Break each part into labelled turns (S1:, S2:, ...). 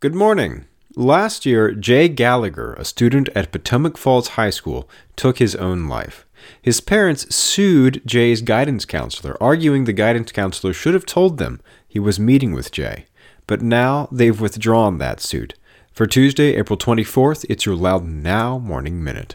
S1: Good morning. Last year, Jay Gallagher, a student at Potomac Falls High School, took his own life. His parents sued Jay's guidance counselor, arguing the guidance counselor should have told them he was meeting with Jay. But now they've withdrawn that suit. For Tuesday, April 24th, it's your Loudoun Now Morning Minute.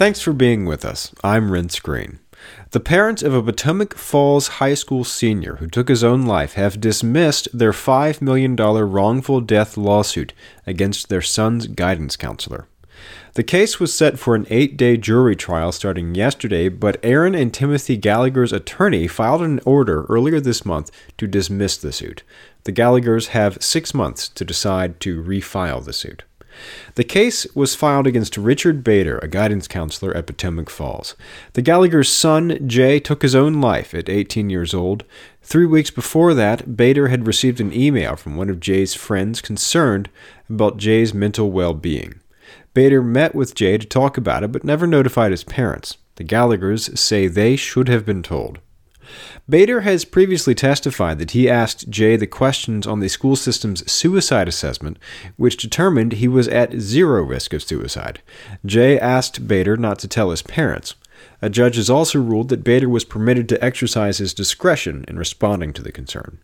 S1: Thanks for being with us. I'm Renss Greene. The parents of a Potomac Falls High School senior who took his own life have dismissed their $5 million wrongful death lawsuit against their son's guidance counselor. The case was set for an eight day jury trial starting yesterday, but Aaron and Timothy Gallagher's attorney filed an order earlier this month to dismiss the suit. The Gallaghers have six months to decide to refile the suit. The case was filed against Richard Bader, a guidance counselor at Potomac Falls. The Gallagher's son, Jay, took his own life at 18 years old. Three weeks before that, Bader had received an email from one of Jay's friends concerned about Jay's mental well being. Bader met with Jay to talk about it, but never notified his parents. The Gallaghers say they should have been told. Bader has previously testified that he asked Jay the questions on the school system's suicide assessment, which determined he was at zero risk of suicide. Jay asked Bader not to tell his parents. A judge has also ruled that Bader was permitted to exercise his discretion in responding to the concern.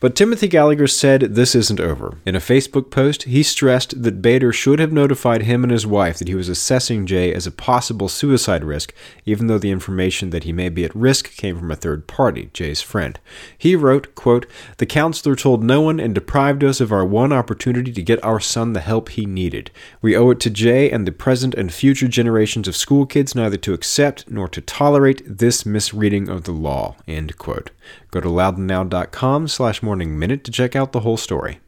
S1: But Timothy Gallagher said this isn't over. In a Facebook post, he stressed that Bader should have notified him and his wife that he was assessing Jay as a possible suicide risk, even though the information that he may be at risk came from a third party, Jay's friend. He wrote, quote, The counselor told no one and deprived us of our one opportunity to get our son the help he needed. We owe it to Jay and the present and future generations of school kids neither to accept nor to tolerate this misreading of the law. End quote. Go to loudounnow.com slash morning minute to check out the whole story.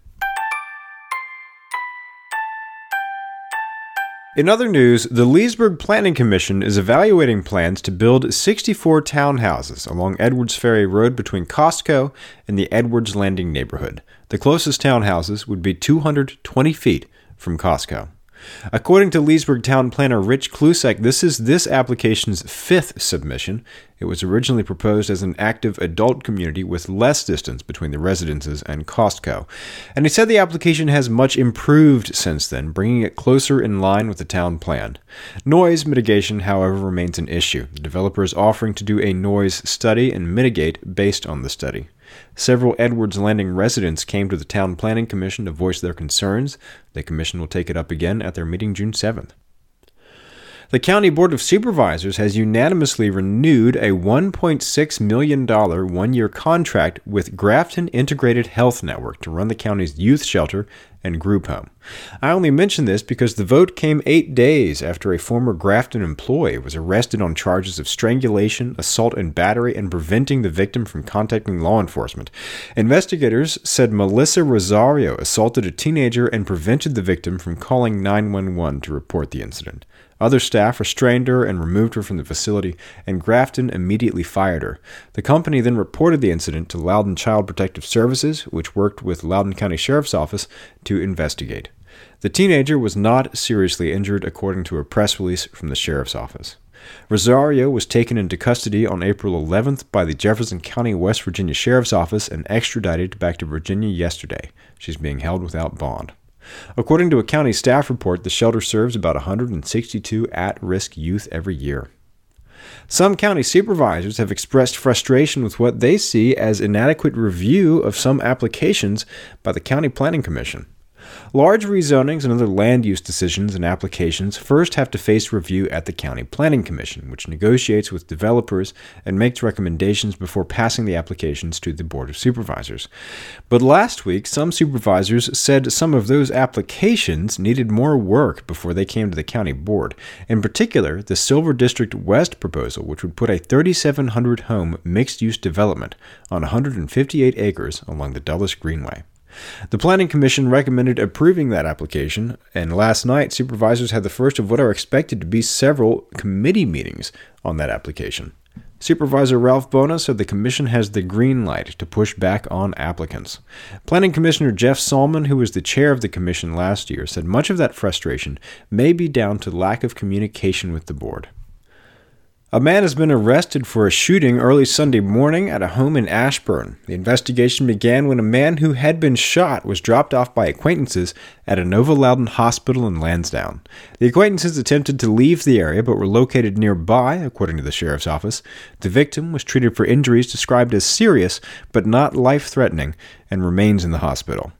S1: In other news, the Leesburg Planning Commission is evaluating plans to build 64 townhouses along Edwards Ferry Road between Costco and the Edwards Landing neighborhood. The closest townhouses would be 220 feet from Costco. According to Leesburg town planner Rich Klusek, this is this application's fifth submission. It was originally proposed as an active adult community with less distance between the residences and Costco. And he said the application has much improved since then, bringing it closer in line with the town plan. Noise mitigation, however, remains an issue. The developer is offering to do a noise study and mitigate based on the study. Several Edwards Landing residents came to the Town Planning Commission to voice their concerns. The commission will take it up again at their meeting June 7th. The County Board of Supervisors has unanimously renewed a $1.6 million one one year contract with Grafton Integrated Health Network to run the county's youth shelter and group home. I only mention this because the vote came eight days after a former Grafton employee was arrested on charges of strangulation, assault, and battery and preventing the victim from contacting law enforcement. Investigators said Melissa Rosario assaulted a teenager and prevented the victim from calling 911 to report the incident. Other staff restrained her and removed her from the facility, and Grafton immediately fired her. The company then reported the incident to Loudoun Child Protective Services, which worked with Loudoun County Sheriff's Office to investigate. The teenager was not seriously injured, according to a press release from the Sheriff's Office. Rosario was taken into custody on April 11th by the Jefferson County, West Virginia Sheriff's Office and extradited back to Virginia yesterday. She's being held without bond. According to a county staff report, the shelter serves about 162 at risk youth every year. Some county supervisors have expressed frustration with what they see as inadequate review of some applications by the County Planning Commission. Large rezonings and other land use decisions and applications first have to face review at the County Planning Commission, which negotiates with developers and makes recommendations before passing the applications to the Board of Supervisors. But last week, some supervisors said some of those applications needed more work before they came to the County Board. In particular, the Silver District West proposal, which would put a 3,700 home mixed use development on 158 acres along the Dulles Greenway. The Planning Commission recommended approving that application, and last night supervisors had the first of what are expected to be several committee meetings on that application. Supervisor Ralph Buona said the commission has the green light to push back on applicants. Planning Commissioner Jeff Salmon, who was the chair of the commission last year, said much of that frustration may be down to lack of communication with the board. A man has been arrested for a shooting early Sunday morning at a home in Ashburn. The investigation began when a man who had been shot was dropped off by acquaintances at Inova Loudoun hospital in Lansdowne. The acquaintances attempted to leave the area but were located nearby, according to the sheriff's office. The victim was treated for injuries described as serious but not life threatening and remains in the hospital.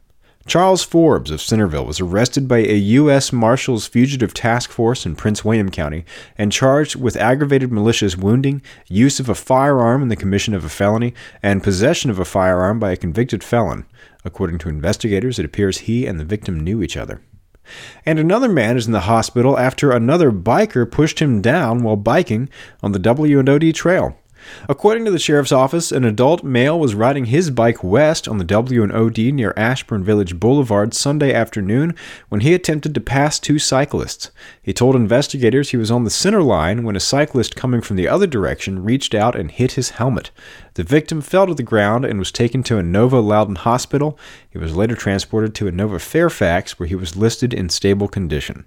S1: Charles Forbes of Centreville was arrested by a U.S. Marshals Fugitive Task Force in Prince William County and charged with aggravated malicious wounding, use of a firearm in the commission of a felony, and possession of a firearm by a convicted felon. According to investigators, it appears he and the victim knew each other. And another man is in the hospital after another biker pushed him down while biking on the W&OD trail. According to the sheriff's office, an adult male was riding his bike west on the W&OD near Ashburn Village Boulevard Sunday afternoon when he attempted to pass two cyclists. He told investigators he was on the center line when a cyclist coming from the other direction reached out and hit his helmet. The victim fell to the ground and was taken to Inova Loudoun hospital. He was later transported to Inova Fairfax where he was listed in stable condition.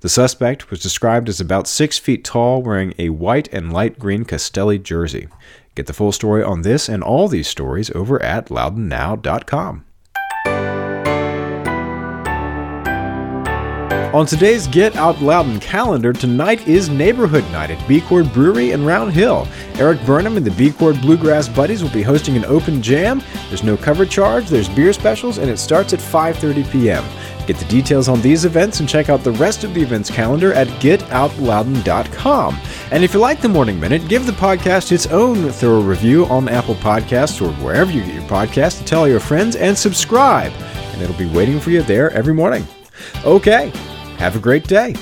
S1: The suspect was described as about six feet tall, wearing a white and light green Castelli jersey. Get the full story on this and all these stories over at loudounnow.com. On today's Get Out Loudoun calendar, tonight is Neighborhood Night at B Chord Brewery in Round Hill. Eric Burnham and the B Chord Bluegrass Buddies will be hosting an open jam. There's no cover charge, there's beer specials, and it starts at 5:30 p.m. Get the details on these events and check out the rest of the events calendar at getoutloudoun.com. And if you like the Morning Minute, give the podcast its own thorough review on Apple Podcasts or wherever you get your podcasts to tell your friends and subscribe. And it'll be waiting for you there every morning. Okay, have a great day.